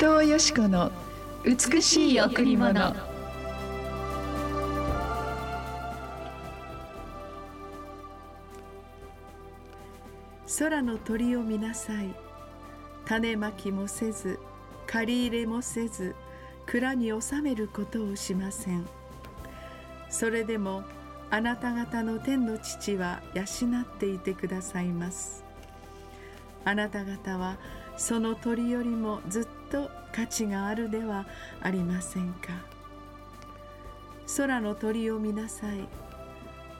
伊藤よし子の美しい贈り物。空の鳥を見なさい。種まきもせず借り入れもせず蔵に収めることをしません。それでもあなた方の天の父は養っていてくださいます。あなた方はその鳥よりもずっとと価値があるではありませんか。空の鳥を見なさい。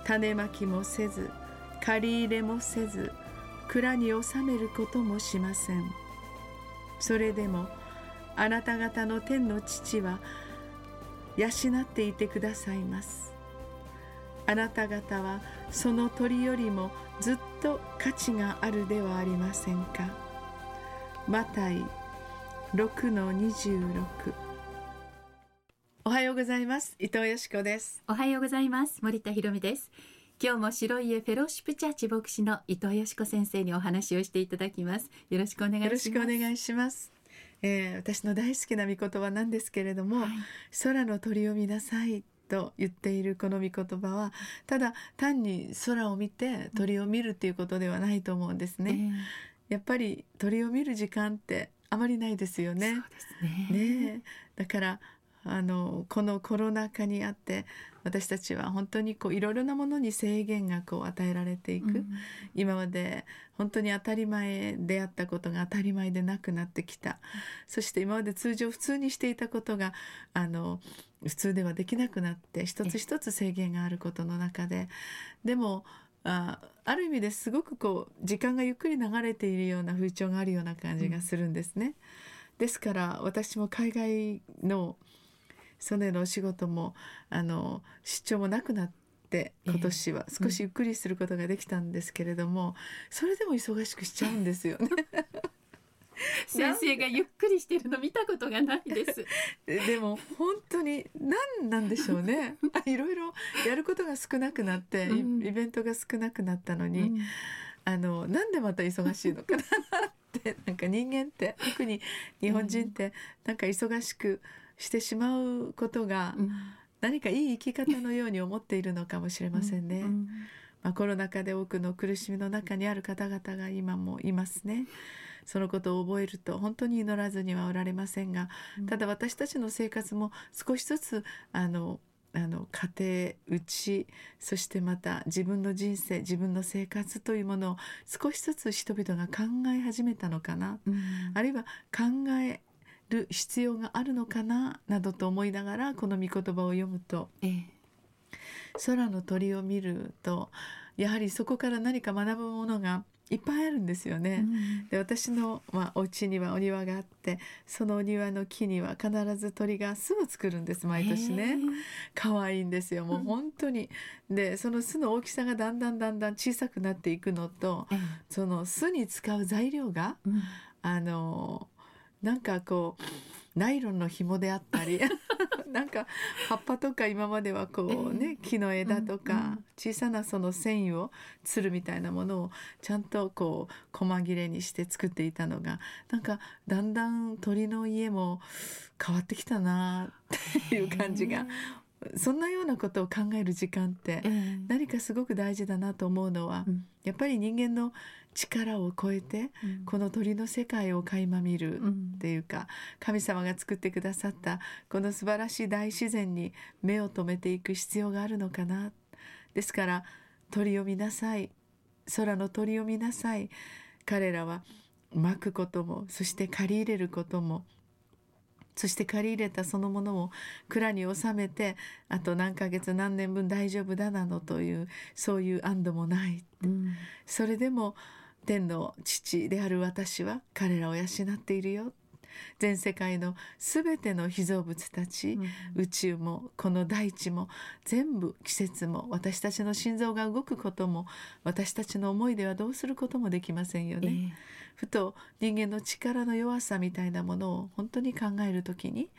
種まきもせず借り入れもせず蔵に収めることもしません。それでもあなた方の天の父は養っていてくださいます。あなた方はその鳥よりもずっと価値があるではありませんか。マタイ6の26おはようございます。伊藤よしこです。おはようございます。森田博美です。今日も白家フェローシップチャーチ牧師の伊藤よしこ先生にお話をしていただきます。よろしくお願いします。よろしくお願いします。えー、私の大好きな御言葉なんですけれども、はい、空の鳥を見なさいと言っているこの御言葉はただ単に空を見て鳥を見るっていうことではないと思うんですね、えー、やっぱり鳥を見る時間ってあまりないですよね。ね、ね、だからあのこのコロナ禍にあって私たちは本当にこういろいろなものに制限がこう与えられていく、うん、今まで本当に当たり前であったことが当たり前でなくなってきた、うん、そして今まで通常普通にしていたことがあの普通ではできなくなって一つ一つ制限があることの中で。でもあある意味ですごくこう時間がゆっくり流れているような風潮があるような感じがするんですね。うん、ですから私も海外のそれのお仕事もあの出張もなくなって今年は少しゆっくりすることができたんですけれども、それでも忙しくしちゃうんですよね。先生がゆっくりしてるの見たことがないです。でも本当に何なんでしょうね。いろいろやることが少なくなって、うん、イベントが少なくなったのに、うん、あのなんでまた忙しいのかなって なんか人間って特に日本人ってなんか忙しく、してしまうことが何かいい生き方のように思っているのかもしれませんね。まあ、コロナ禍で多くの苦しみの中にある方々が今もいますね。そのことを覚えると本当に祈らずにはおられませんが、ただ私たちの生活も少しずつあのあの家庭うちそしてまた自分の人生自分の生活というものを少しずつ人々が考え始めたのかな、うん、あるいは考える必要があるのかななどと思いながらこの御言葉を読むと、ええ、空の鳥を見るとやはりそこから何か学ぶものがいっぱいあるんですよね。うん、で私の、まあ、お家にはお庭があってそのお庭の木には必ず鳥が巣を作るんです毎年ね。可愛いんですよ。もう本当に。でその巣の大きさがだんだんだんだん小さくなっていくのと、その巣に使う材料が、うん、あのなんかこうナイロンの紐であったり なんか葉っぱとか今まではこうね、木の枝とか小さなその繊維をつるみたいなものをちゃんとこう細切れにして作っていたのがなんかだんだん鳥の家も変わってきたなっていう感じが。そんなようなことを考える時間って何かすごく大事だなと思うのは、やっぱり人間の力を超えて、この鳥の世界を垣間見るっていうか、神様が作ってくださったこの素晴らしい大自然に目を留めていく必要があるのかな。ですから鳥を見なさい。空の鳥を見なさい。彼らはまくこともそして借り入れることもそして借り入れたそのものを蔵に収めてあと何ヶ月何年分大丈夫だなのというそういう安堵もない、うん、それでも天の父である私は彼らを養っているよ。全世界のすべての被造物たち、うん、宇宙もこの大地も全部季節も私たちの心臓が動くことも私たちの思いではどうすることもできませんよね。えー、ふと人間の力の弱さみたいなものを本当に考える時に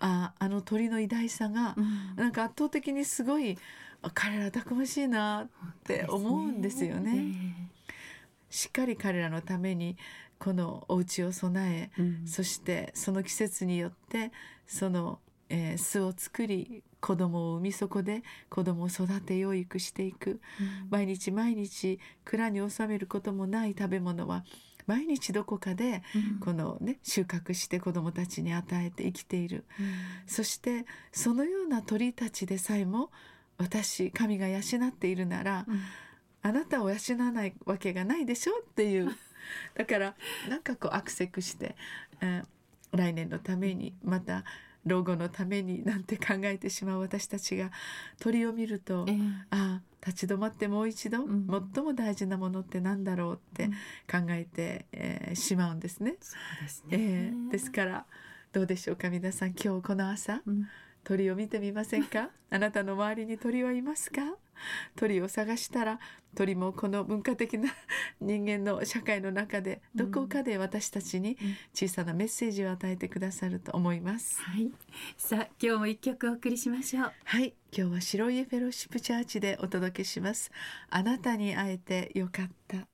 ああの鳥の偉大さが、なんか圧倒的にすごい彼らたくましいなって思うんですよね。しっかり彼らのためにこのお家を備え、うん。そしてその季節によってその、えー巣を作り子供を産みそこで子供を育て養育していく。毎日毎日蔵に収めることもない食べ物は毎日どこかでうん。このね収穫して子供たちに与えて生きている。うん。そしてそのような鳥たちでさえも私神が養っているならうんあなたを養わないわけがないでしょっていう。だからなんかこうアクセクして、えー来年のためにまた老後のためになんて考えてしまう私たちが鳥を見ると、ええ。ああ立ち止まってもう一度、うん。最も大事なものって何だろうって考えて、えーしまうんですね。そうですね、えーですからどうでしょうか皆さん。今日この朝うん鳥を見てみませんか？あなたの周りに鳥はいますか？鳥を探したら鳥もこの文化的な人間の社会の中でどこかで私たちに小さなメッセージを与えてくださると思います。はい。さあ今日も一曲お送りしましょう。はい。今日は白家フェローシップチャーチでお届けします。あなたに会えてよかった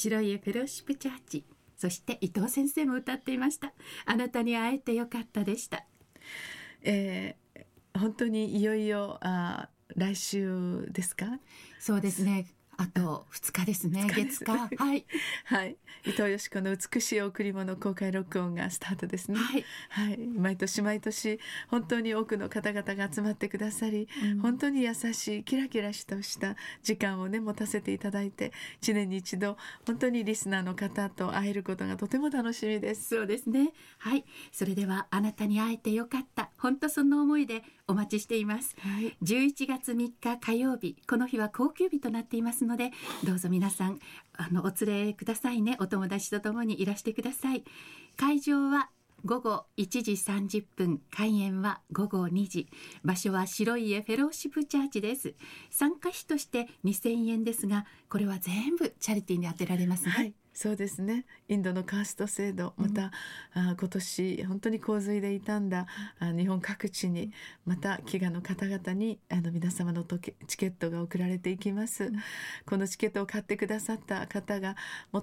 白家フェローシップチャーチ。そして伊藤先生も歌っていました。あなたに会えてよかったでした。えー本当にいよいよあー来週ですか？そうですねあと2日ですね月火 はい。はい。伊藤よし子の美しい贈り物公開録音がスタートですね。はい、はい。毎年毎年本当に多くの方々が集まってくださり本当に優しいキラキラとした時間をね持たせていただいて一年に一度本当にリスナーの方と会えることがとても楽しみです。そうですね。はい。それではあなたに会えてよかった。本当その思いでお待ちしています。はい。11月3日火曜日この日は高級日となっていますのでどうぞ皆さんあのお連れくださいね。お友達とともにいらしてください。会場は午後1時30分開演は午後2時。場所は白い家フェローシップチャーチです。参加費として2000円ですがこれは全部チャリティーに充てられますね、はいそうですね。インドのカースト制度また、うん、あ今年本当に洪水で傷んだあ日本各地にまた飢餓の方々にあの皆様のチケットが送られていきます、うん、このチケットを買ってくださった方が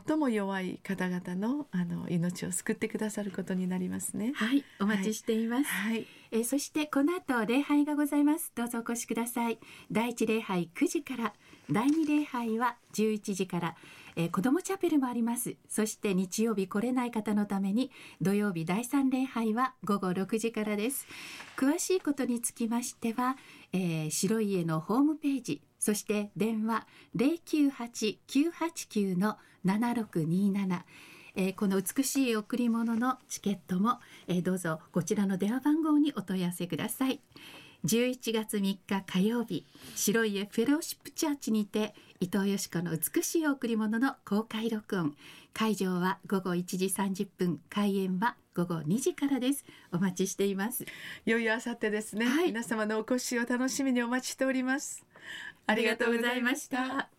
最も弱い方々のあの命を救ってくださることになりますね。はいお待ちしています、はい、えそしてこの後礼拝がございます。どうぞお越しください。第一礼拝9時から第二礼拝は11時からえー、子どもチャペルもあります。そして日曜日来れない方のために土曜日第三礼拝は午後6時からです。詳しいことにつきましては、えー、白い家のホームページそして電話098-989-7627えー、この美しい贈り物のチケットも、えー、どうぞこちらの電話番号にお問い合わせください。11月3日火曜日白い家フェローシップチャーチにて伊藤よしこの美しい贈り物の公開録音。会場は午後1時30分開演は午後2時からです。お待ちしています。いよいよあさってですね、はい、皆様のお越しを楽しみにお待ちしております。ありがとうございました